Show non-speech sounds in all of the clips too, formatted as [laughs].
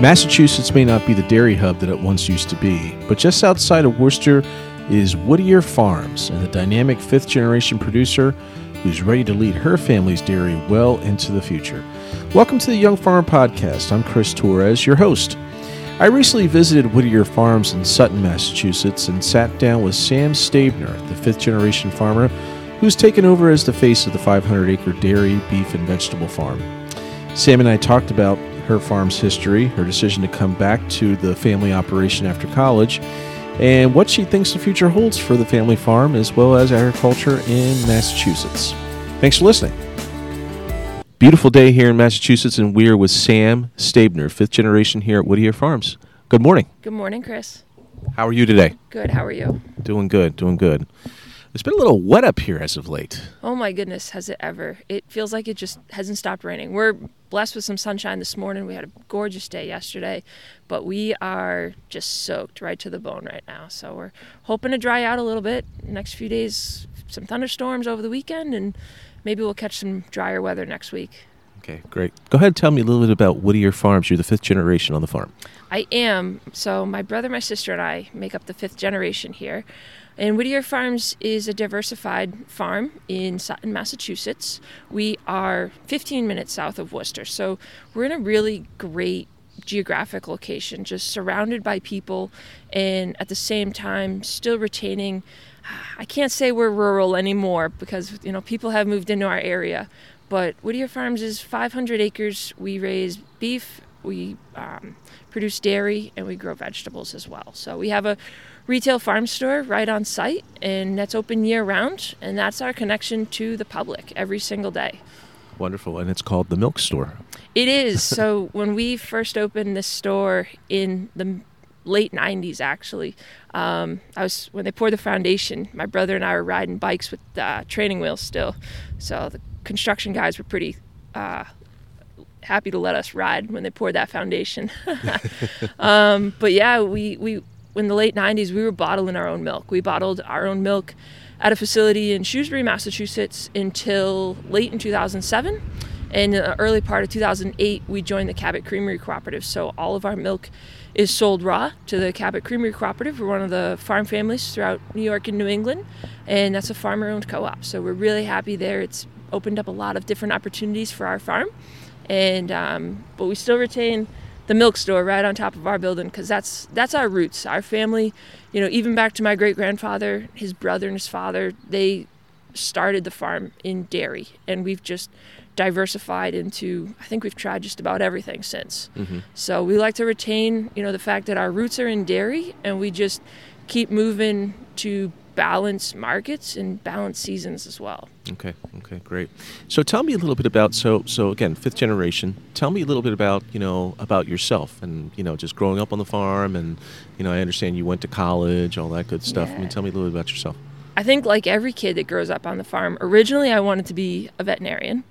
Massachusetts may not be the dairy hub that it once used to be, but just outside of Worcester is Whittier Farms and the dynamic fifth generation producer who's ready to lead her family's dairy well into the future. Welcome to the Young Farmer Podcast. I'm Chris Torres, your host. I recently visited Whittier Farms in Sutton, Massachusetts, and sat down with Sam Stabner, the fifth generation farmer who's taken over as the face of the 500 acre dairy, beef, and vegetable farm. Sam and I talked about her farm's history, her decision to come back to the family operation after college, and what she thinks the future holds for the family farm as well as agriculture in Massachusetts. Thanks for listening. Beautiful day here in Massachusetts, and we're with Sam Stabner, fifth generation here at Whittier Farms. Good morning. Good morning, Chris. How are you today? Good. How are you? Doing good, doing good. It's been a little wet up here as of late. Oh my goodness, has it ever? It feels like it just hasn't stopped raining. We're blessed with some sunshine this morning. We had a gorgeous day yesterday, but we are just soaked right to the bone right now. So we're hoping to dry out a little bit. Next few days, some thunderstorms over the weekend, and maybe we'll catch some drier weather next week. Okay, great. Go ahead and tell me a little bit about Whittier Farms. You're the fifth generation on the farm. I am. So my brother, my sister, and I make up the fifth generation here. And Whittier Farms is a diversified farm in Sutton, Massachusetts. We are 15 minutes south of Worcester. So we're in a really great geographic location, just surrounded by people, and at the same time, still retaining. I can't say we're rural anymore because you know people have moved into our area, but Whittier Farms is 500 acres. We raise beef, we um, produce dairy, and we grow vegetables as well. So we have a retail farm store right on site, and that's open year round. And that's our connection to the public every single day. Wonderful. And it's called the Milk Store. It is. [laughs] so when we first opened this store in the late 90s actually um, i was when they poured the foundation my brother and i were riding bikes with uh, training wheels still so the construction guys were pretty uh, happy to let us ride when they poured that foundation [laughs] [laughs] um, but yeah we, we in the late 90s, we were bottling our own milk. We bottled our own milk at a facility in Shrewsbury, Massachusetts until late in 2007. And in the early part of 2008, we joined the Cabot Creamery Cooperative. So all of our milk is sold raw to the Cabot Creamery Cooperative. We're one of the farm families throughout New York and New England, and that's a farmer owned co op. So we're really happy there. It's opened up a lot of different opportunities for our farm. And, um, but we still retain the milk store right on top of our building because that's that's our roots our family you know even back to my great grandfather his brother and his father they started the farm in dairy and we've just diversified into i think we've tried just about everything since mm-hmm. so we like to retain you know the fact that our roots are in dairy and we just keep moving to balance markets and balance seasons as well. Okay, okay, great. So tell me a little bit about so so again, fifth generation. Tell me a little bit about you know about yourself and you know just growing up on the farm and you know I understand you went to college, all that good stuff. Yeah. I mean, tell me a little bit about yourself. I think like every kid that grows up on the farm, originally I wanted to be a veterinarian.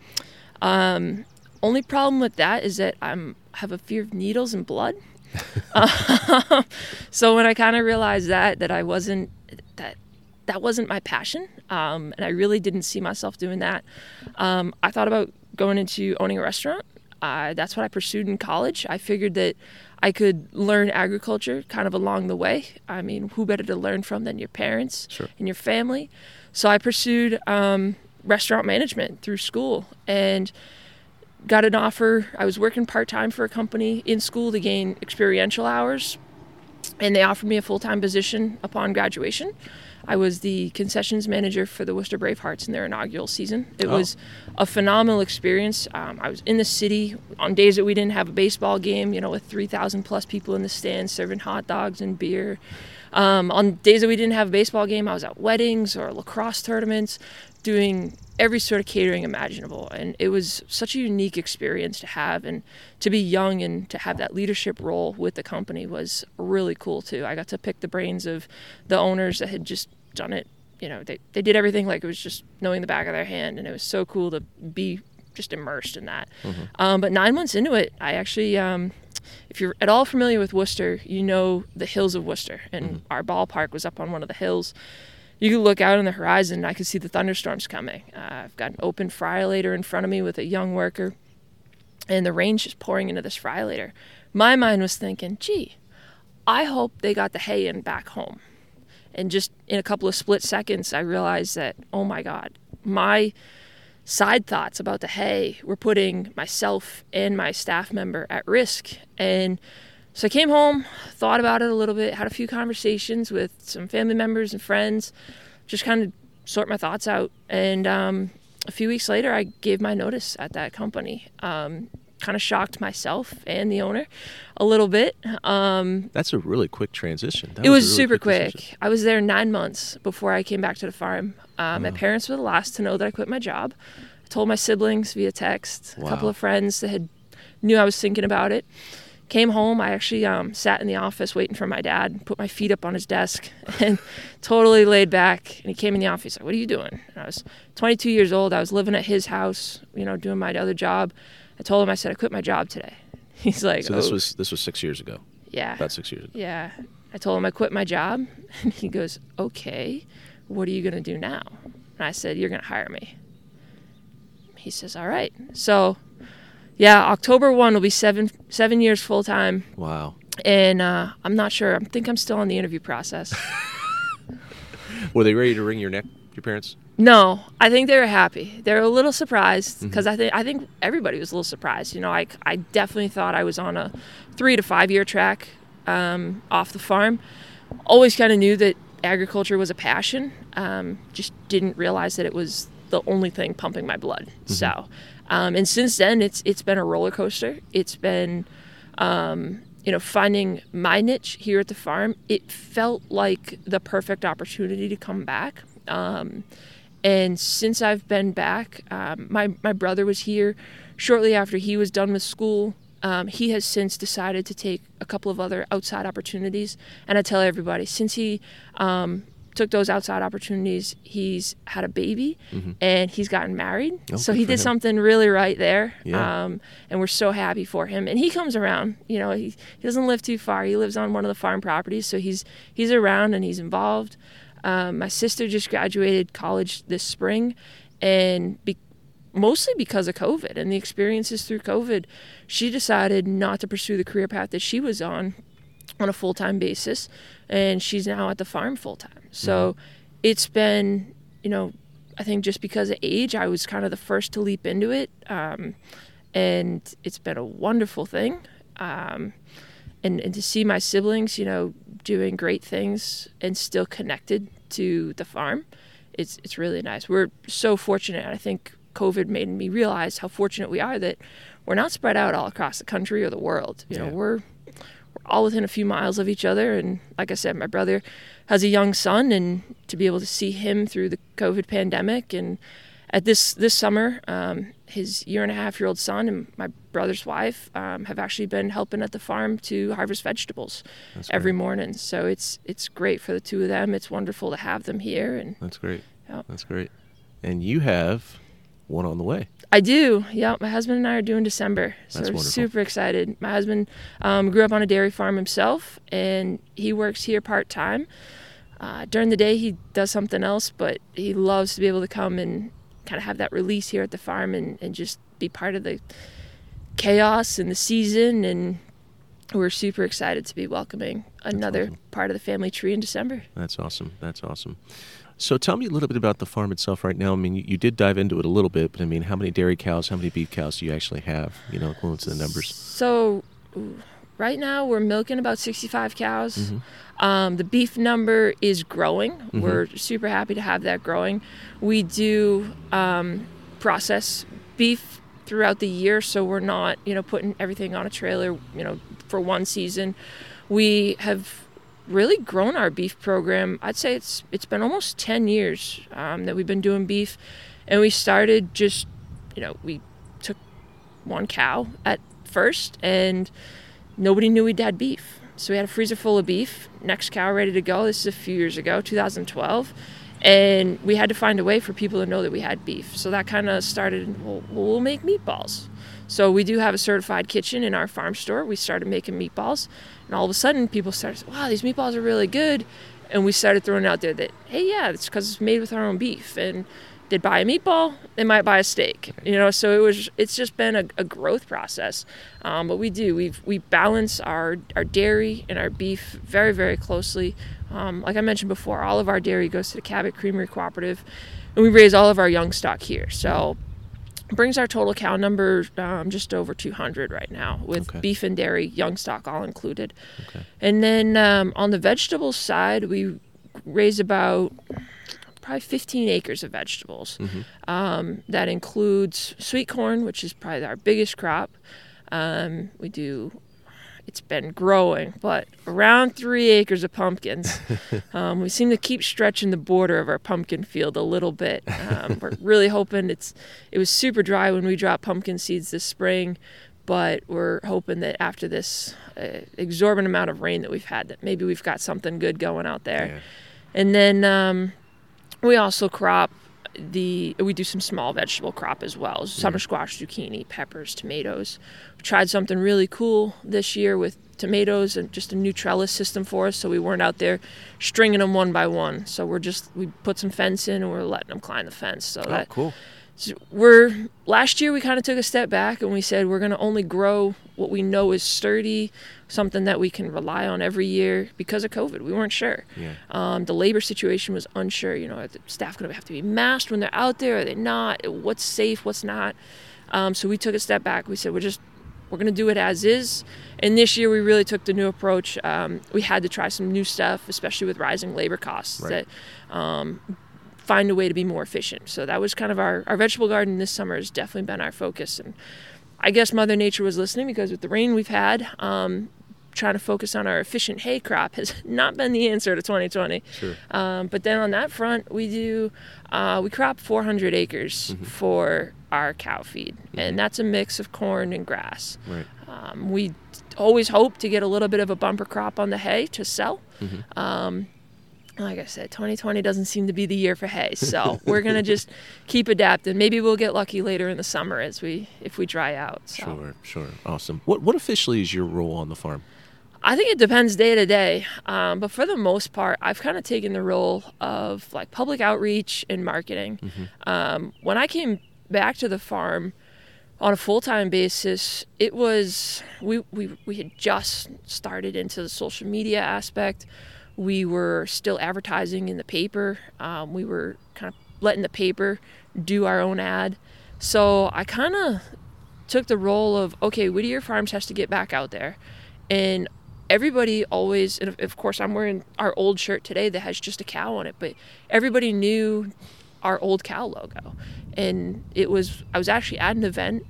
Um, only problem with that is that I'm have a fear of needles and blood. [laughs] [laughs] so when I kind of realized that that I wasn't that that wasn't my passion, um, and I really didn't see myself doing that. Um, I thought about going into owning a restaurant. Uh, that's what I pursued in college. I figured that I could learn agriculture kind of along the way. I mean, who better to learn from than your parents sure. and your family? So I pursued um, restaurant management through school and got an offer. I was working part time for a company in school to gain experiential hours, and they offered me a full time position upon graduation. I was the concessions manager for the Worcester Bravehearts in their inaugural season. It oh. was a phenomenal experience. Um, I was in the city on days that we didn't have a baseball game, you know, with 3,000 plus people in the stands serving hot dogs and beer. Um, on days that we didn't have a baseball game, I was at weddings or lacrosse tournaments doing every sort of catering imaginable. And it was such a unique experience to have. And to be young and to have that leadership role with the company was really cool too. I got to pick the brains of the owners that had just done it. You know, they, they did everything like it was just knowing the back of their hand. And it was so cool to be just immersed in that. Mm-hmm. Um, but nine months into it, I actually, um, if you're at all familiar with Worcester, you know the hills of Worcester. And mm-hmm. our ballpark was up on one of the hills you could look out on the horizon and I could see the thunderstorms coming. Uh, I've got an open fryolator in front of me with a young worker. and the rain's just pouring into this fryolator. My mind was thinking, gee, I hope they got the hay in back home. And just in a couple of split seconds, I realized that, oh my God, my side thoughts about the hay were putting myself and my staff member at risk. And so I came home, thought about it a little bit, had a few conversations with some family members and friends, just kind of sort my thoughts out. And um, a few weeks later, I gave my notice at that company. Um, kind of shocked myself and the owner a little bit. Um, That's a really quick transition. That it was, a really super quick. transition. I was there nine months before I came back to the farm. Uh, My parents were the last to know that I quit my job. I told my siblings via text, a couple of friends that had knew I was thinking about it. Came home. I actually um, sat in the office waiting for my dad. Put my feet up on his desk [laughs] and totally laid back. And he came in the office. Like, "What are you doing?" And I was 22 years old. I was living at his house. You know, doing my other job. I told him I said I quit my job today. [laughs] He's like, So this "Oh, was this was six years ago. yeah." About six years ago. Yeah. I told him I quit my job. [laughs] And he goes, Okay, what are you going to do now? And I said, You're going to hire me. He says, All right. So, yeah, October 1 will be seven, seven years full time. Wow. And uh, I'm not sure. I think I'm still in the interview process. [laughs] Were they ready to wring your neck, your parents? No, I think they were happy. They were a little surprised because I think I think everybody was a little surprised. You know, I, I definitely thought I was on a three to five year track um, off the farm. Always kind of knew that agriculture was a passion. Um, just didn't realize that it was the only thing pumping my blood. So, um, and since then, it's it's been a roller coaster. It's been um, you know, finding my niche here at the farm, it felt like the perfect opportunity to come back. Um, and since I've been back, um, my, my brother was here shortly after he was done with school. Um, he has since decided to take a couple of other outside opportunities. And I tell everybody, since he um, took those outside opportunities, he's had a baby and he's gotten married. Oh, so he did him. something really right there. Yeah. Um, and we're so happy for him. And he comes around. You know, he, he doesn't live too far. He lives on one of the farm properties, so he's he's around and he's involved. Um, my sister just graduated college this spring, and be, mostly because of COVID and the experiences through COVID, she decided not to pursue the career path that she was on on a full time basis, and she's now at the farm full time. So it's been, you know, I think just because of age, I was kind of the first to leap into it, um, and it's been a wonderful thing. Um, and, and to see my siblings, you know, doing great things and still connected to the farm, it's it's really nice. We're so fortunate. I think COVID made me realize how fortunate we are that we're not spread out all across the country or the world. You know, we're we're all within a few miles of each other. And like I said, my brother has a young son, and to be able to see him through the COVID pandemic, and at this this summer, um, his year and a half year old son and my brother's wife um, have actually been helping at the farm to harvest vegetables That's every great. morning. So it's it's great for the two of them. It's wonderful to have them here, and That's great. Yeah. That's great. And you have one on the way. I do. Yeah, my husband and I are doing December, so That's we're wonderful. super excited. My husband um, grew up on a dairy farm himself, and he works here part time. Uh, during the day, he does something else, but he loves to be able to come and kind of have that release here at the farm and, and just be part of the chaos and the season. And we're super excited to be welcoming another awesome. part of the family tree in December. That's awesome. That's awesome. So tell me a little bit about the farm itself right now. I mean, you, you did dive into it a little bit, but I mean, how many dairy cows, how many beef cows do you actually have? You know, equivalent to the numbers. So, right now we're milking about 65 cows. Mm-hmm. Um, the beef number is growing. We're super happy to have that growing. We do um, process beef throughout the year, so we're not, you know, putting everything on a trailer, you know, for one season. We have really grown our beef program. I'd say it's it's been almost 10 years um, that we've been doing beef, and we started just, you know, we took one cow at first, and nobody knew we'd had beef. So we had a freezer full of beef. Next cow ready to go. This is a few years ago, 2012. And we had to find a way for people to know that we had beef. So that kind of started, well, we'll make meatballs. So we do have a certified kitchen in our farm store. We started making meatballs. And all of a sudden, people started, wow, these meatballs are really good. And we started throwing out there that, hey, yeah, it's because it's made with our own beef. And they'd buy a meatball, they might buy a steak. You know, so it was it's just been a, a growth process. Um, but we do we we balance our our dairy and our beef very very closely. Um, like I mentioned before, all of our dairy goes to the Cabot Creamery Cooperative, and we raise all of our young stock here. So brings our total cow number um, just over 200 right now with Okay. beef and dairy young stock all included Okay. and then um, on the vegetable side we raise about probably 15 acres of vegetables Mm-hmm. um, that includes sweet corn which is probably our biggest crop um, we do it's been growing but around three acres of pumpkins [laughs] um, we seem to keep stretching the border of our pumpkin field a little bit. Um, we're [laughs] really hoping it's. It was super dry when we dropped pumpkin seeds this spring, but we're hoping that after this uh, exorbitant amount of rain that we've had, that maybe we've got something good going out there. Yeah. And then um, we also crop the we do some small vegetable crop as well. Summer squash zucchini peppers tomatoes. We tried something really cool this year with tomatoes and just a new trellis system for us so we weren't out there stringing them one by one. So we're just we put some fence in and we're letting them climb the fence. So Oh, that cool. So we're last year we kind of took a step back and we said we're going to only grow what we know is sturdy something that we can rely on every year because of covid. We weren't sure. Yeah. um, the labor situation was unsure you know are the staff going to have to be masked when they're out there? Are they not? What's safe? What's not? Um, so we took a step back. We said we're just we're going to do it as is. And this year we really took the new approach. Um, we had to try some new stuff especially with rising labor costs Right. that um, find a way to be more efficient. So that was kind of our, our vegetable garden this summer has definitely been our focus. And I guess Mother Nature was listening because with the rain we've had, um, trying to focus on our efficient hay crop has [laughs] not been the answer to 2020. Sure. Um, but then on that front, we do uh, we crop 400 acres for our cow feed, and that's a mix of corn and grass. Right. Um, we always hope to get a little bit of a bumper crop on the hay to sell. Um, like I said, 2020 doesn't seem to be the year for hay, so we're gonna just [laughs] keep adapting. Maybe we'll get lucky later in the summer as we if we dry out. So. Sure. Sure. Awesome. What What officially is your role on the farm? I think it depends day to day, um, but for the most part, I've kind of taken the role of like public outreach and marketing. Um, when I came back to the farm on a full time basis, it was we, we we had just started into the social media aspect. We were still advertising in the paper. Um, we were kind of letting the paper do our own ad. So I kind of took the role of okay, Whittier Farms has to get back out there, and everybody always and of- of course I'm wearing our old shirt today that has just a cow on it, but everybody knew our old cow logo, and it was I was actually at an event,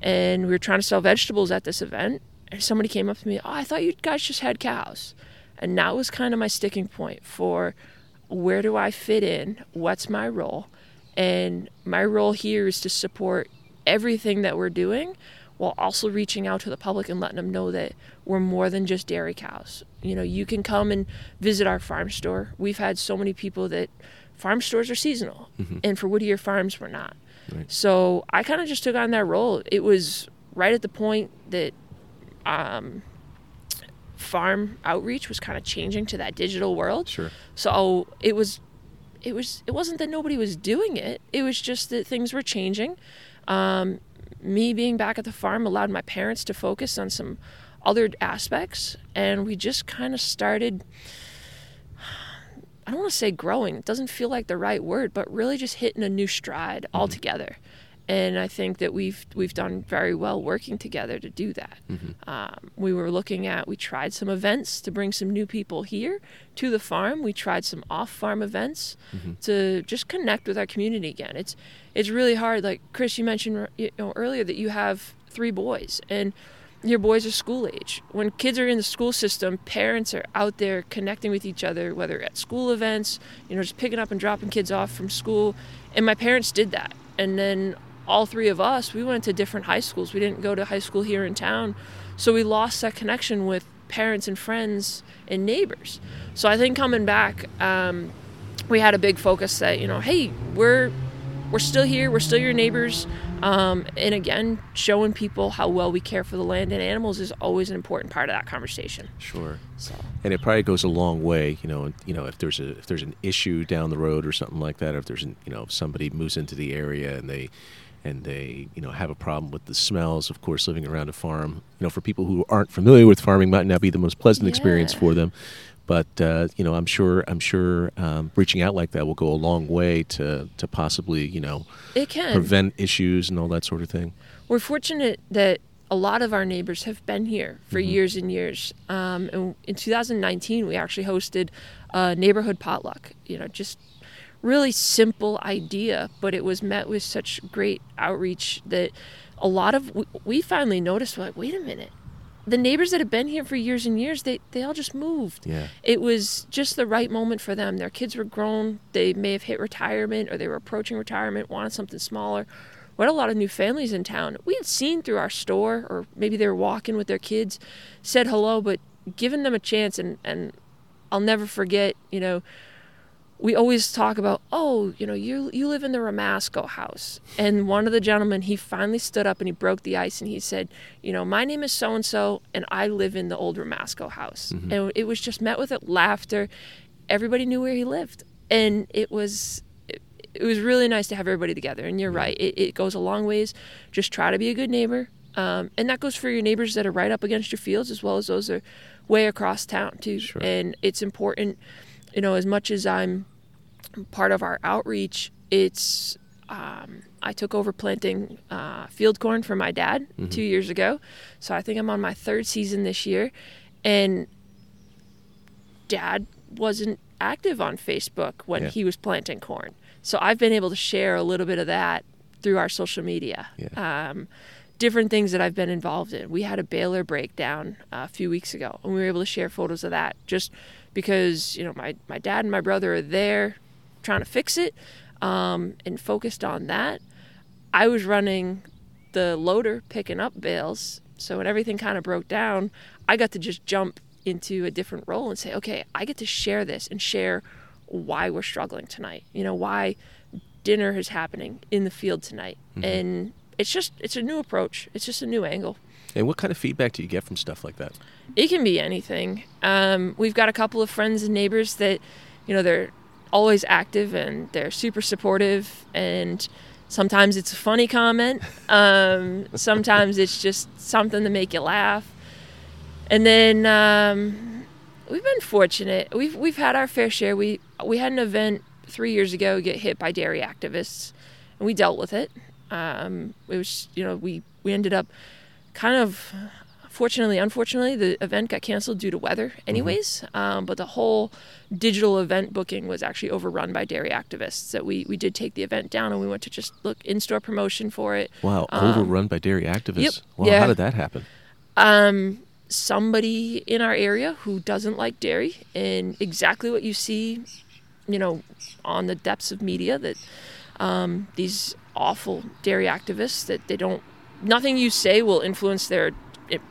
and we were trying to sell vegetables at this event, and somebody came up to me, oh, I thought you guys just had cows, and that was kind of my sticking point for where do I fit in, what's my role, and my role here is to support everything that we're doing while also reaching out to the public and letting them know that we're more than just dairy cows. You know, you can come and visit our farm store. We've had so many people that farm stores are seasonal, and for Whittier Farms, we're not. Right. So I kind of just took on that role. It was right at the point that um, farm outreach was kind of changing to that digital world. Sure. So it was, it was, it wasn't that nobody was doing it. It was just that things were changing. Um, me being back at the farm allowed my parents to focus on some other aspects, and we just kind of started. I don't want to say growing. It doesn't feel like the right word, but really just hitting a new stride altogether. And I think that we've we've done very well working together to do that. Um, we were looking at we tried some events to bring some new people here to the farm. We tried some off-farm events to just connect with our community again. It's it's really hard. Like Chris, you mentioned you know, earlier that you have three boys and your boys are school age. When kids are in the school system, parents are out there connecting with each other, whether at school events, you know, just picking up and dropping kids off from school. And my parents did that. And then all three of us, we went to different high schools. We didn't go to high school here in town. So we lost that connection with parents and friends and neighbors. So I think coming back, um, we had a big focus that, you know, hey, we're we're still here. We're still your neighbors. Um, and again, showing people how well we care for the land and animals is always an important part of that conversation. Sure. So And it probably goes a long way, you know. You know, if there's a if there's an issue down the road or something like that, or if there's an, you know if somebody moves into the area and they and they you know have a problem with the smells. Of course, living around a farm, you know, for people who aren't familiar with farming, might not be the most pleasant experience for them. But uh, you know, I'm sure I'm sure um, reaching out like that will go a long way to to possibly you know it can. prevent issues and all that sort of thing. We're fortunate that a lot of our neighbors have been here for Mm-hmm. years and years. Um, and in 2019, we actually hosted a neighborhood potluck. You know, just really simple idea, but it was met with such great outreach that a lot of we, finally noticed. Like, wait a minute, the neighbors that have been here for years and years, they they all just moved. Yeah. It was just the right moment for them. Their kids were grown. They may have hit retirement or they were approaching retirement, wanted something smaller. We had a lot of new families in town. We had seen through our store, or maybe they were walking with their kids, said hello, but giving them a chance. And, and I'll never forget, you know, we always talk about, oh, you know, you you live in the Ramasco house. And one of the gentlemen, he finally stood up and he broke the ice and he said, you know, my name is so and so, and I live in the old Ramasco house. And it was just met with laughter. Everybody knew where he lived, and it was. It, it was really nice to have everybody together, and you're right. It, it goes a long ways. Just try to be a good neighbor, um, and that goes for your neighbors that are right up against your fields, as well as those that are way across town too. Sure. And it's important, you know, as much as I'm part of our outreach, it's um, I took over planting uh, field corn for my dad two years ago, so I think I'm on my third season this year, and dad wasn't active on Facebook when Yeah. he was planting corn, so I've been able to share a little bit of that through our social media. Um, different things that I've been involved in. We had a baler breakdown uh, a few weeks ago, and we were able to share photos of that just because you know my my dad and my brother are there trying to fix it um, and focused on that. I was running the loader picking up bales, so when everything kind of broke down, I got to just jump into a different role and say, okay, I get to share this and share why we're struggling tonight. You know why dinner is happening in the field tonight, and it's just it's a new approach. It's just a new angle. And what kind of feedback do you get from stuff like that? It can be anything. Um, we've got a couple of friends and neighbors that, you know, they're always active and they're super supportive. And sometimes it's a funny comment. Um, sometimes it's just something to make you laugh. And then um, we've been fortunate. We've we've had our fair share. We we had an event three years ago get hit by dairy activists, and we dealt with it. Um, it was you know we we ended up kind of fortunately unfortunately the event got canceled due to weather anyways um, but the whole digital event booking was actually overrun by dairy activists that we we did take the event down and we went to just look in-store promotion for it Wow, Um, overrun by dairy activists. yep, Wow, yeah. how did that happen? um, somebody in our area who doesn't like dairy and exactly what you see you know on the depths of media that um, these awful dairy activists that they don't nothing you say will influence their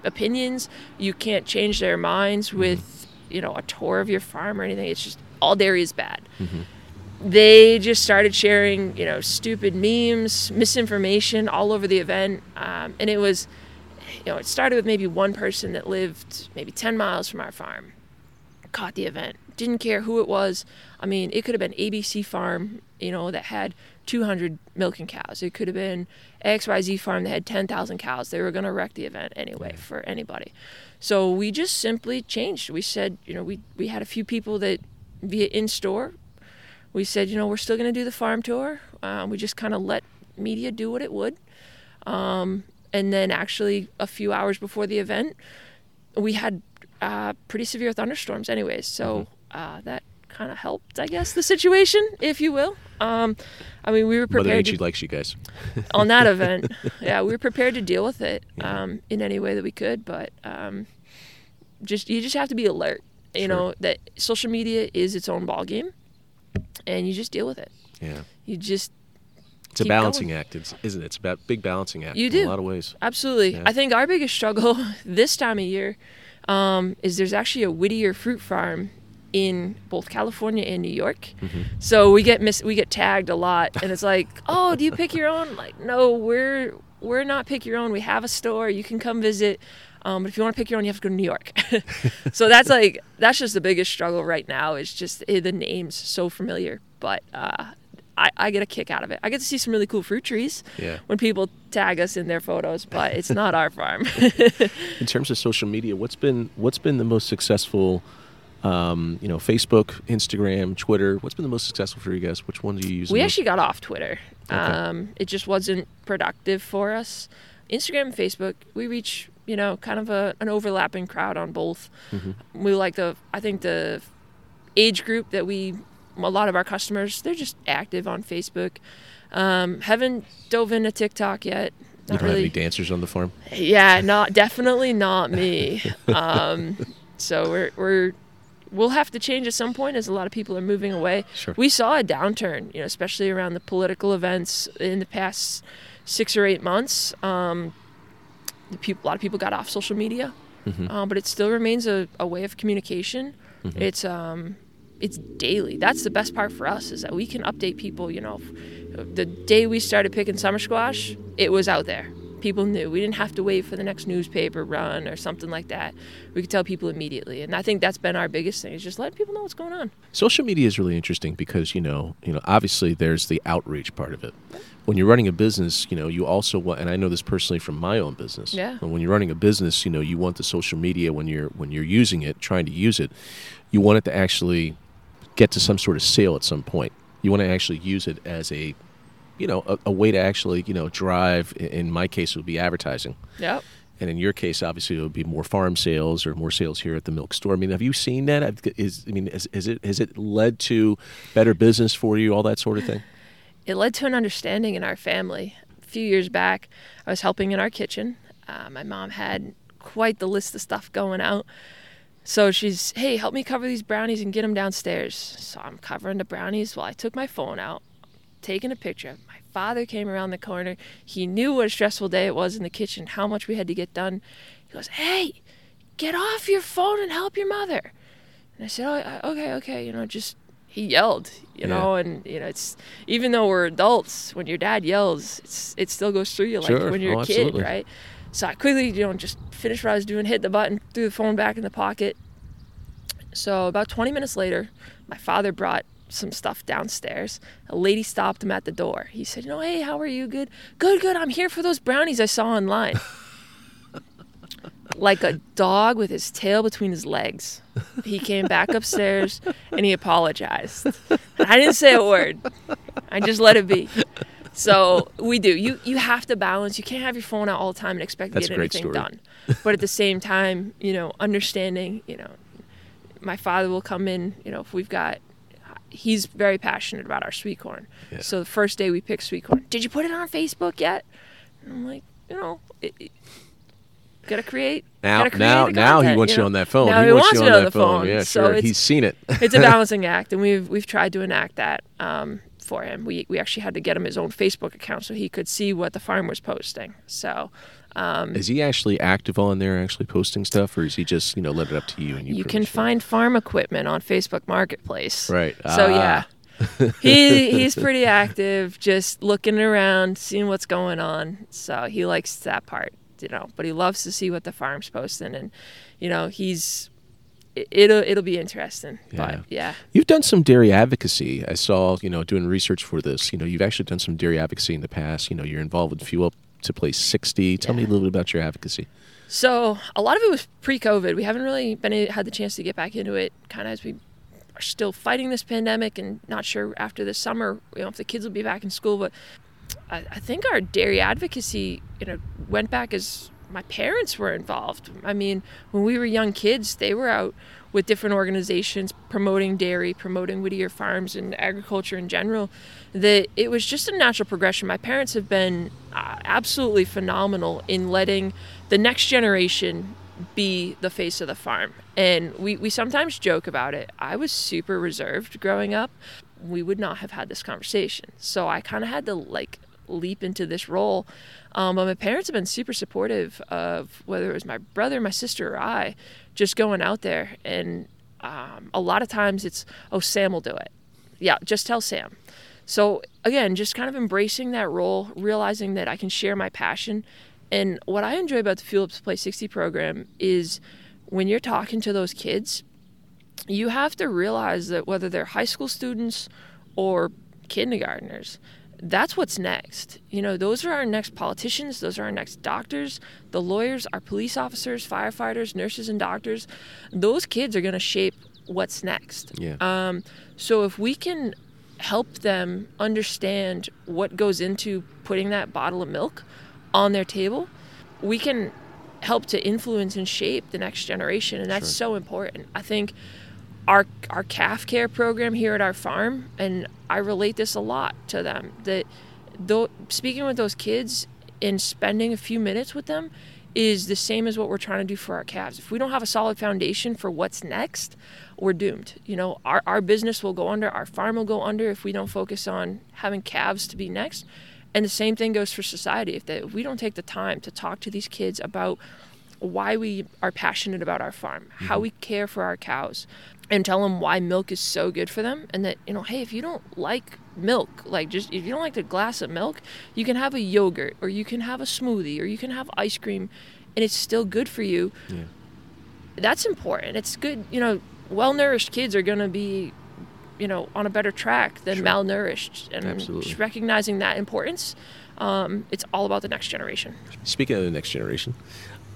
opinions. You can't change their minds with you know a tour of your farm or anything. It's just all dairy is bad. They just started sharing you know stupid memes misinformation all over the event. Um, and it was you know it started with maybe one person that lived maybe 10 miles from our farm caught the event didn't care who it was. I mean it could have been abc farm you know that had 200 milking cows. It could have been xyz farm that had 10000 cows. They were going to wreck the event anyway for anybody. So we just simply changed. We said you know we, we had a few people that via in store we said you know we're still going to do the farm tour. Um, we just kind of let media do what it would. Um, and then actually a few hours before the event we had uh, pretty severe thunderstorms anyways. So uh, that kind of helped i guess the situation if you will um, i mean we were Mother prepared Nature to, likes you guys. [laughs] on that event [laughs] yeah we were prepared to deal with it um, in any way that we could but um, just you just have to be alert you Sure. know that social media is its own ball game and you just deal with it Yeah. you just It's a Keep balancing act, isn't it? It's about big balancing act You in do. a lot of ways. Absolutely. Yeah. I think our biggest struggle [laughs] this time of year um, is there's actually a Whittier fruit farm in both California and New York. Mm-hmm. So we get miss we get tagged a lot and it's like, [laughs] "Oh, do you pick your own?" Like, "No, we're we're not pick your own. We have a store. You can come visit." Um, but if you want to pick your own, you have to go to New York. [laughs] so that's like that's just the biggest struggle right now. Is just eh, the names so familiar, but uh, I, I get a kick out of it. I get to see some really cool fruit trees Yeah. when people tag us in their photos, but it's not our farm. [laughs] In terms of social media, what's been what's been the most successful? Um, you know, Facebook, Instagram, Twitter. What's been the most successful for you guys? Which one do you use? we actually got off Twitter. Okay. Um, it just wasn't productive for us. Instagram and Facebook, we reach you know kind of a, an overlapping crowd on both. Mhm. We like the I think the age group that we a lot of our customers they're just active on Facebook. Um, haven't dove into TikTok yet. You don't have really. any dancers on the farm. Yeah, not definitely not me. [laughs] Um, so we're we're we'll have to change at some point as a lot of people are moving away. Sure. We saw a downturn, you know, especially around the political events in the past six or eight months. Um, a lot of people got off social media, Mhm. um, but it still remains a, a way of communication. Mhm. It's um, it's daily. That's the best part for us is that we can update people. You know, the day we started picking summer squash, it was out there. People knew. We didn't have to wait for the next newspaper run or something like that. We could tell people immediately, and I think that's been our biggest thing is just letting people know what's going on. Social media is really interesting because you know, you know, obviously there's the outreach part of it. When you're running a business, you know, you also want, and I know this personally from my own business. Yeah. When you're running a business, you know, you want the social media when you're when you're using it, trying to use it, you want it to actually get to some sort of sale at some point. You want to actually use it as a, you know, a, a way to actually, you know, drive. In my case, it would be advertising. Yep. And in your case, obviously, it would be more farm sales or more sales here at the milk store. I mean, have you seen that? Have- I mean, is, is it has it led to better business for you, all that sort of thing? it led to an understanding in our family. A few years back, I was helping in our kitchen. Uh, my mom had quite the list of stuff going out. So she's, hey, help me cover these brownies and get them downstairs. So I'm covering the brownies while I took my phone out, taking a picture. My father came around the corner. He knew what a stressful day it was in the kitchen, how much we had to get done. He goes, hey, get off your phone and help your mother. And I said, oh, okay, okay, you know, just he yelled, you Yeah. know, and you know, it's even though we're adults, when your dad yells, it's it still goes through you like Sure. when you're Oh, a kid, absolutely. right? So I quickly, you know, just finished what I was doing, hit the button, threw the phone back in the pocket. So about 20 minutes later, my father brought some stuff downstairs. A lady stopped him at the door. He said, "You know, hey, how are you? Good, good, good. I'm here for those brownies I saw online." [laughs] like a dog with his tail between his legs. He came back [laughs] upstairs and he apologized. And I didn't say a word. I just let it be. So we do. You you have to balance. You can't have your phone out all the time and expect to get anything story. done. But at the same time, you know, understanding, you know, my father will come in, you know, if we've got he's very passionate about our sweet corn. Yeah. So the first day we picked sweet corn, did you put it on Facebook yet? And I'm like, you know, it, it, gotta create. Now, gotta create now, the now he wants you know? on that phone. Now he, he wants, wants you on that phone. phone. Yeah, So sure. He's seen it. it's a [laughs] balancing act, and we've we've tried to enact that um, for him. We we actually had to get him his own Facebook account so he could see what the farm was posting. So um, is he actually active on there, actually posting stuff, or is he just you know let it up to you and you? you can find farm equipment on Facebook Marketplace. right. So Ah. yeah. he [laughs] he's pretty active, just looking around, seeing what's going on. So he likes that part, you know. But he loves to see what the farm's posting, and you know he's it'll it'll be interesting. Yeah. But yeah, You've done some dairy advocacy. I saw, you know, doing research for this. You know, you've actually done some dairy advocacy in the past. You know, you're involved with Fuel Up to Play 60. Tell me a little bit about your advocacy. So a lot of it was pre-COVID. We haven't really been had the chance to get back into it, kind of as we are still fighting this pandemic and not sure after this summer, you know, if the kids will be back in school. But I, I think our dairy advocacy, you know, went back as my parents were involved. I mean, when we were young kids, they were out with different organizations promoting dairy, promoting Whittier Farms and agriculture in general. That it was just a natural progression. My parents have been uh, absolutely phenomenal in letting the next generation be the face of the farm. And we, we sometimes joke about it. I was super reserved growing up. We would not have had this conversation. So I kind of had to like leap into this role. Um, but my parents have been super supportive of whether it was my brother, my sister, or I, just going out there. And um, a lot of times it's, oh, Sam will do it. Yeah, just tell Sam. So again, just kind of embracing that role, realizing that I can share my passion. And what I enjoy about the Fuel Up to Play 60 program is when you're talking to those kids, you have to realize that whether they're high school students or kindergartners, that's what's next. You know, those are our next politicians, those are our next doctors, the lawyers, our police officers, firefighters, nurses, and doctors. Those kids are going to shape what's next. Yeah. Um, so if we can help them understand what goes into putting that bottle of milk on their table, we can help to influence and shape the next generation, and that's Sure. so important. I think our our calf care program here at our farm, and I relate this a lot to them. That though speaking with those kids and spending a few minutes with them is the same as what we're trying to do for our calves. If we don't have a solid foundation for what's next, we're doomed. You know, our, our business will go under, our farm will go under if we don't focus on having calves to be next. And the same thing goes for society. If, they, if we don't take the time to talk to these kids about why we are passionate about our farm, how we care for our cows, and tell them why milk is so good for them, and that you know, hey, if you don't like milk, like just if you don't like the glass of milk, you can have a yogurt, or you can have a smoothie, or you can have ice cream, and it's still good for you. Yeah. That's important. It's good, you know. Well-nourished kids are gonna be, you know, on a better track than Sure. malnourished, and Absolutely. just recognizing that importance. Um, it's all about the next generation. Speaking of the next generation,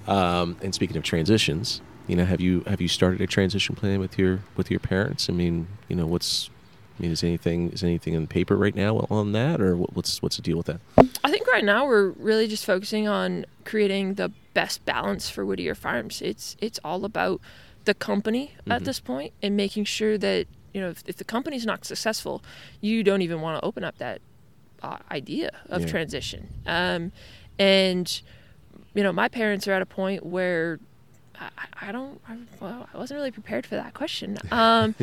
um, and speaking of transitions, you know, have you have you started a transition plan with your with your parents? I mean, you know, what's I mean, is anything is anything in the paper right now on that, or what's what's the deal with that? I think right now we're really just focusing on creating the best balance for Whittier Farms. It's it's all about the company at Mhm. this point and making sure that you know if, if the company's not successful, you don't even want to open up that uh, idea of Yeah. transition. Um, and you know, my parents are at a point where I, I don't. I, well, I wasn't really prepared for that question. [laughs] Um,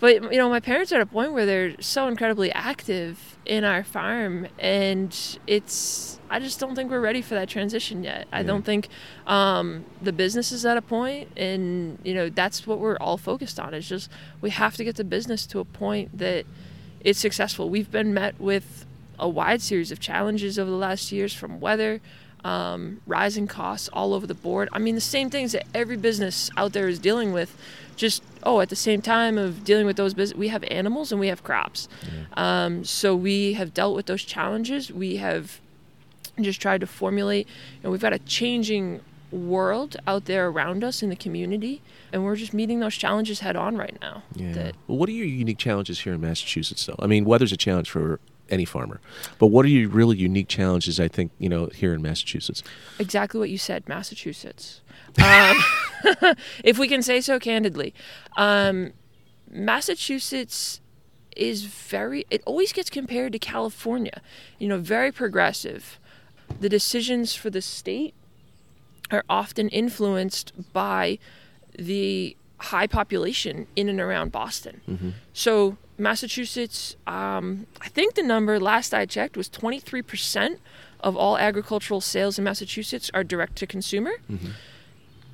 but you know, my parents are at a point where they're so incredibly active in our farm, and it's. I just don't think we're ready for that transition yet. I Yeah. don't think um, the business is at a point, and you know, that's what we're all focused on. Is just we have to get the business to a point that it's successful. We've been met with a wide series of challenges over the last years, from weather um, rising costs all over the board. I mean, the same things that every business out there is dealing with. Just oh, at the same time of dealing with those business, we have animals and we have crops. Um, so we have dealt with those challenges. We have just tried to formulate. You know, we've got a changing world out there around us in the community, and we're just meeting those challenges head on right now. Yeah. That Well, what are your unique challenges here in Massachusetts, though? I mean, weather's a challenge for any farmer, but what are your really unique challenges? I think you know here in Massachusetts. exactly what you said, Massachusetts. Um, [laughs] if we can say so candidly, um, Massachusetts is very. It always gets compared to California. You know, very progressive. The decisions for the state are often influenced by the high population in and around Boston. Mm-hmm. So Massachusetts, um, I think the number last I checked was 23% of all agricultural sales in Massachusetts are direct to consumer. Mhm.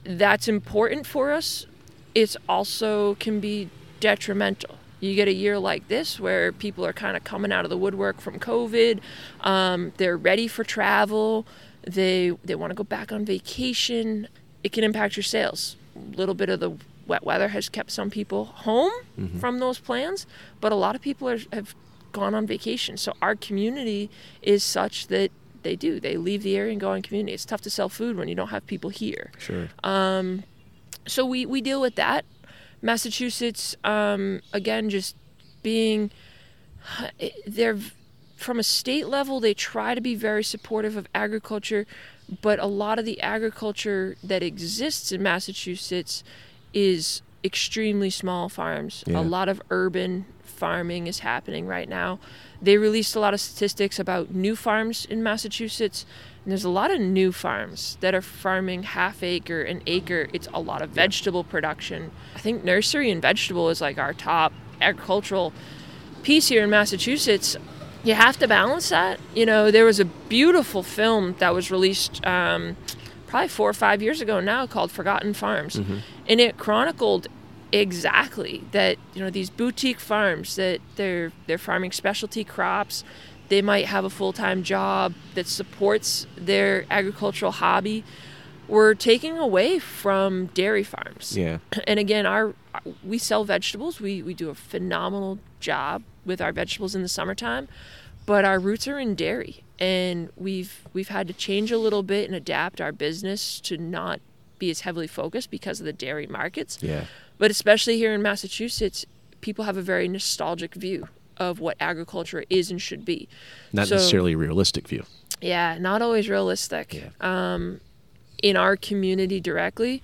That's important for us. It's also can be detrimental. You get a year like this where people are kind of coming out of the woodwork from COVID. Um, they're ready for travel. They they want to go back on vacation. It can impact your sales. A little bit of the wet weather has kept some people home Mhm. from those plans, but a lot of people are, have gone on vacation. So our community is such that they do. They leave the area and go on community. It's tough to sell food when you don't have people here. Sure. Um, so we, we deal with that. Massachusetts, um, again, just being, they're from a state level, they try to be very supportive of agriculture, but a lot of the agriculture that exists in Massachusetts is extremely small farms. Yeah. A lot of urban farming is happening right now. They released a lot of statistics about new farms in Massachusetts. And there's a lot of new farms that are farming half acre and acre. It's a lot of vegetable production. I think nursery and vegetable is like our top agricultural piece here in Massachusetts. You have to balance that. You know, there was a beautiful film that was released um, probably four or five years ago now called Forgotten Farms. Mhm. And it chronicled Exactly. That you know these boutique farms that they're they're farming specialty crops. They might have a full-time job that supports their agricultural hobby. We're taking away from dairy farms. Yeah. [clears throat] And again, our we sell vegetables. We we do a phenomenal job with our vegetables in the summertime, but our roots are in dairy, and we've we've had to change a little bit and adapt our business to not be as heavily focused because of the dairy markets. Yeah. But especially here in Massachusetts, people have a very nostalgic view of what agriculture is and should be. Not So- necessarily a realistic view. Yeah, not always realistic. Yeah. Um, in our community directly,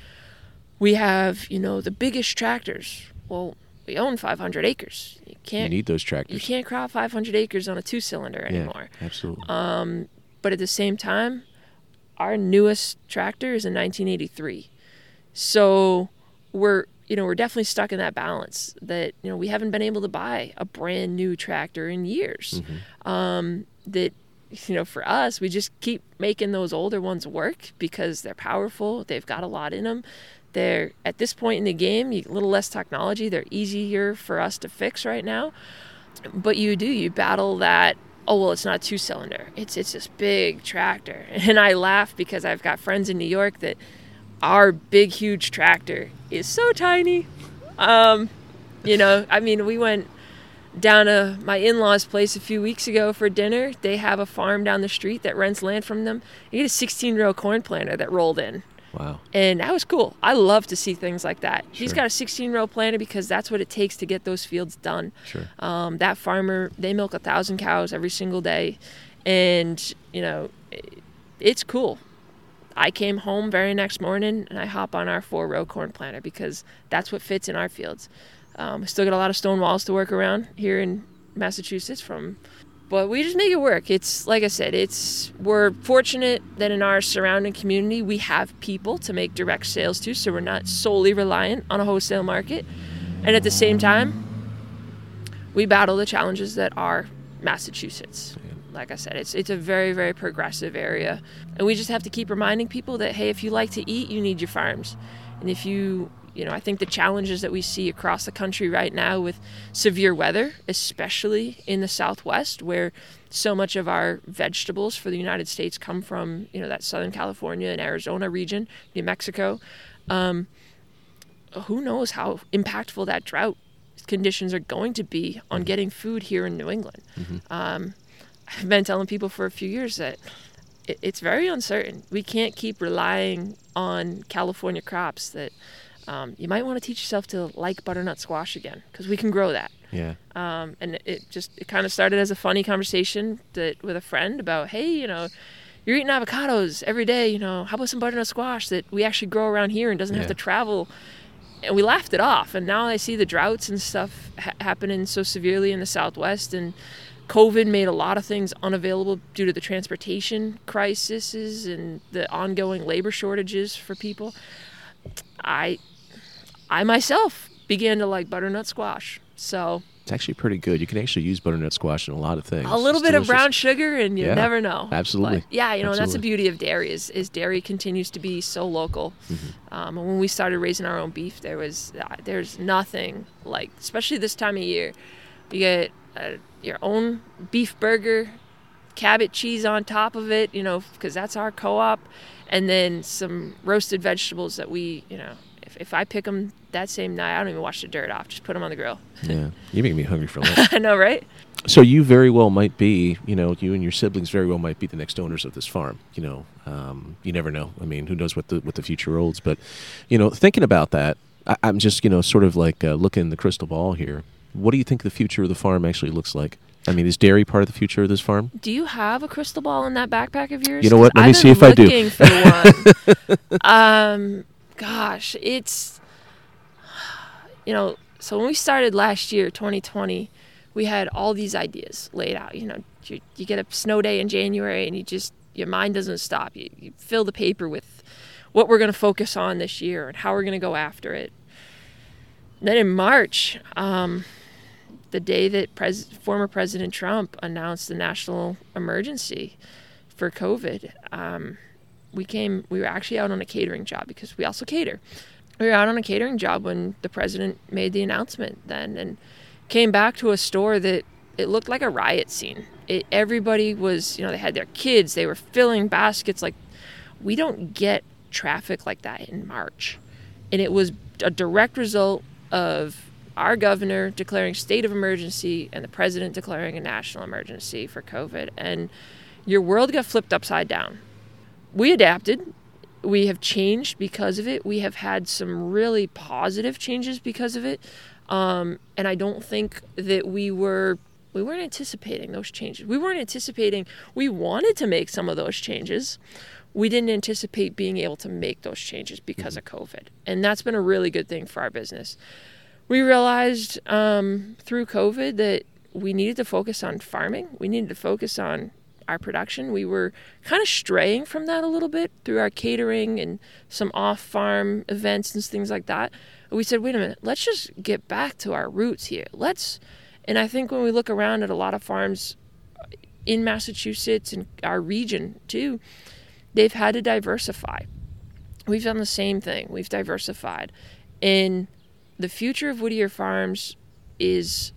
we have, you know, the biggest tractors. Well, we own 500 acres. You You can't need those tractors. you can't crop 500 acres on a two cylinder yeah. anymore. Absolutely. Um, but at the same time, our newest tractor is in 1983. So we're you know we're definitely stuck in that balance that you know we haven't been able to buy a brand new tractor in years. Um, that you know for us we just keep making those older ones work because they're powerful. They've got a lot in them. They're at this point in the game, a little less technology. They're easier for us to fix right now. But you do you battle that oh well it's not two cylinder it's it's this big tractor. [laughs] And i laugh because i've got friends in new york that our big huge tractor is so tiny. Um you know i mean we went down to my in-laws place a few weeks ago for dinner. They have a farm down the street that rents land from them. You get a 16 row corn planter that rolled in wow. and that was cool. I love to see things like that. He's Sure. got a 16 row planter because that's what it takes to get those fields done. Sure. Um, that farmer, they milk a thousand cows every single day, and you know, it- it's cool. I came home very next morning and I hop on our four row corn planter because that's what fits in our fields. Um, still got a lot of stone walls to work around here in Massachusetts from but we just make it work. It's like I said, it's we're fortunate that in our surrounding community we have people to make direct sales to, so we're not solely reliant on a wholesale market. And at the same time, we battle the challenges that are Massachusetts. Like I said, it's it's a very very progressive area, and we just have to keep reminding people that hey, if you like to eat, you need your farms, and if you you know, I think the challenges that we see across the country right now with severe weather, especially in the Southwest, where so much of our vegetables for the United States come from, you know, that Southern California and Arizona region, New Mexico. Um, who knows how impactful that drought conditions are going to be on getting food here in New England. Um, I've been telling people for a few years that it, it's very uncertain. We can't keep relying on California crops that um, you might want to teach yourself to like butternut squash again because we can grow that. Yeah. Um, and it just it kind of started as a funny conversation that with a friend about hey you know you're eating avocados every day you know how about some butternut squash that we actually grow around here and doesn't Yeah. have to travel and we laughed it off and now i see the droughts and stuff ha- happening so severely in the southwest and covid made a lot of things unavailable due to the transportation crises and the ongoing labor shortages for people i i myself began to like butternut squash so It's actually pretty good. You can actually use butternut squash in a lot of things. a little It's bit of brown sugar and you Yeah, never know absolutely. But yeah you know that's the beauty of dairy is, is dairy continues to be so local Mm-hmm. um, and when we started raising our own beef there was uh, there's nothing like especially this time of year you get uh, your own beef burger cabot cheese on top of it you know because that's our co-op and then some roasted vegetables that we you know if, i pick them that same night i don't even wash the dirt off just put them on the grill Yeah. You make me hungry for lunch. [laughs] i know right so you very well might be, you know, you and your siblings very well might be the next owners of this farm. You know, um, you never know. I mean, who knows what the what the future holds? But, you know, thinking about that, I, I'm just, you know, sort of like uh, looking in the crystal ball here. What do you think the future of the farm actually looks like? I mean, is dairy part of the future of this farm? Do you have a crystal ball in that backpack of yours? You know what? Let me see if I do. for one. [laughs] um, gosh, it's you know. So when we started last year, 2020, we had all these ideas laid out. You know, you, you get a snow day in January, and you just your mind doesn't stop. You, you fill the paper with what we're going to focus on this year and how we're going to go after it. Then in March, um, the day that pres- former President Trump announced the national emergency for COVID, um, we came. We were actually out on a catering job because we also cater. we were out on a catering job when the president made the announcement then and came back to a store that it looked like a riot scene. It, everybody was, you know, they had their kids, they were filling baskets. Like, we don't get traffic like that in March. And it was a direct result of our governor declaring state of emergency and the president declaring a national emergency for COVID. And your world got flipped upside down. We adapted. We have changed because of it. We have had some really positive changes because of it. Um, and I don't think that we were we weren't anticipating those changes. We weren't anticipating we wanted to make some of those changes. We didn't anticipate being able to make those changes because of COVID. And that's been a really good thing for our business. We realized um, through COVID that we needed to focus on farming. We needed to focus on our production. We were kind of straying from that a little bit through our catering and some off farm events and things like that. We said, wait a minute, let's just get back to our roots here. Let's, and I think when we look around at a lot of farms uh, in Massachusetts and our region too, they've had to diversify. We've done the same thing. We've diversified. And the future of Whittier Farms is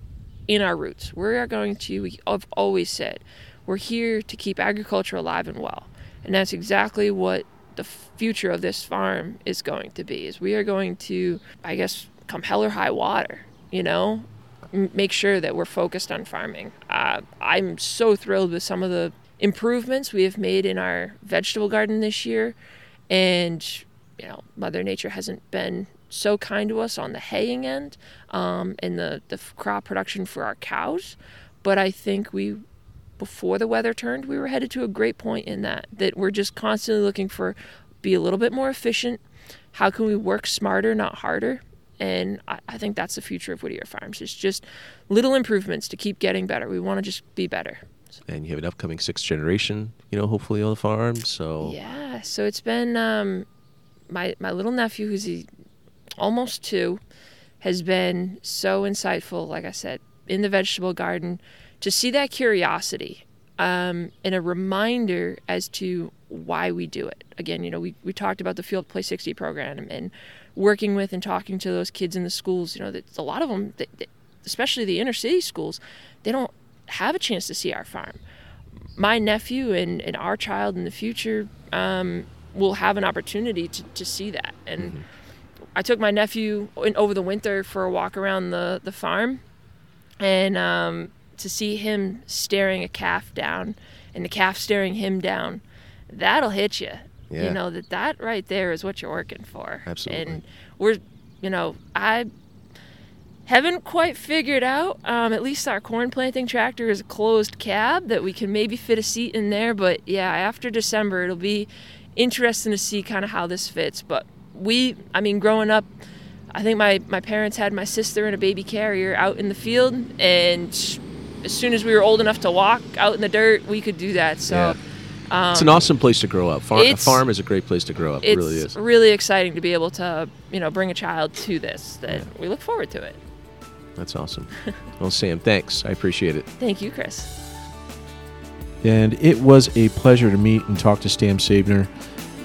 in our roots. We are going to, we have always said, we're here to keep agriculture alive and well. And that's exactly what the future of this farm is going to be is we are going to i guess come hell or high water you know? M- make sure that we're focused on farming. Uh, i'm so thrilled with some of the improvements we have made in our vegetable garden this year. And you know mother nature hasn't been so kind to us on the haying end um, and the, the crop production for our cows. But i think we before the weather turned, we were headed to a great point in that that we're just constantly looking for be a little bit more efficient. How can we work smarter, not harder? And I, I think that's the future of Whittier Farms. It's just little improvements to keep getting better. We want to just be better. And you have an upcoming sixth generation, you know, hopefully on the farm. So yeah, so it's been um, my my little nephew, who's he, almost two, has been so insightful. Like I said, in the vegetable garden, to see that curiosity um, and a reminder as to why we do it. Again, you know, we, we talked about the Field Play 60 program and working with and talking to those kids in the schools. You know, that a lot of them, especially the inner city schools, they don't have a chance to see our farm. My nephew and, and our child in the future um, will have an opportunity to, to see that. And mm-hmm. I took my nephew in, over the winter for a walk around the, the farm. And um, to see him staring a calf down and the calf staring him down, that'll hit you. Yeah. You know that that right there is what you're working for. Absolutely. And we're, you know, I haven't quite figured out. Um, at least our corn planting tractor is a closed cab that we can maybe fit a seat in there. But yeah, after December, it'll be interesting to see kind of how this fits. But we, I mean, growing up, I think my my parents had my sister in a baby carrier out in the field, and as soon as we were old enough to walk out in the dirt, we could do that. So. Yeah. Um, it's an awesome place to grow up. Farm, a farm is a great place to grow up. It really is. really exciting to be able to, you know, bring a child to this. That yeah. we look forward to it. That's awesome. well, Sam, thanks. I appreciate it. Thank you, Chris. And it was a pleasure to meet and talk to Sam Sabner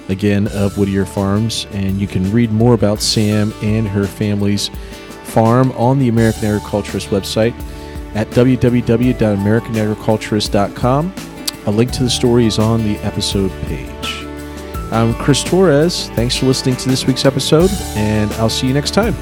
again of Whittier Farms. And you can read more about Sam and her family's farm on the American Agriculturist website at www.americanagriculturist.com. A link to the story is on the episode page. I'm Chris Torres. Thanks for listening to this week's episode, and I'll see you next time.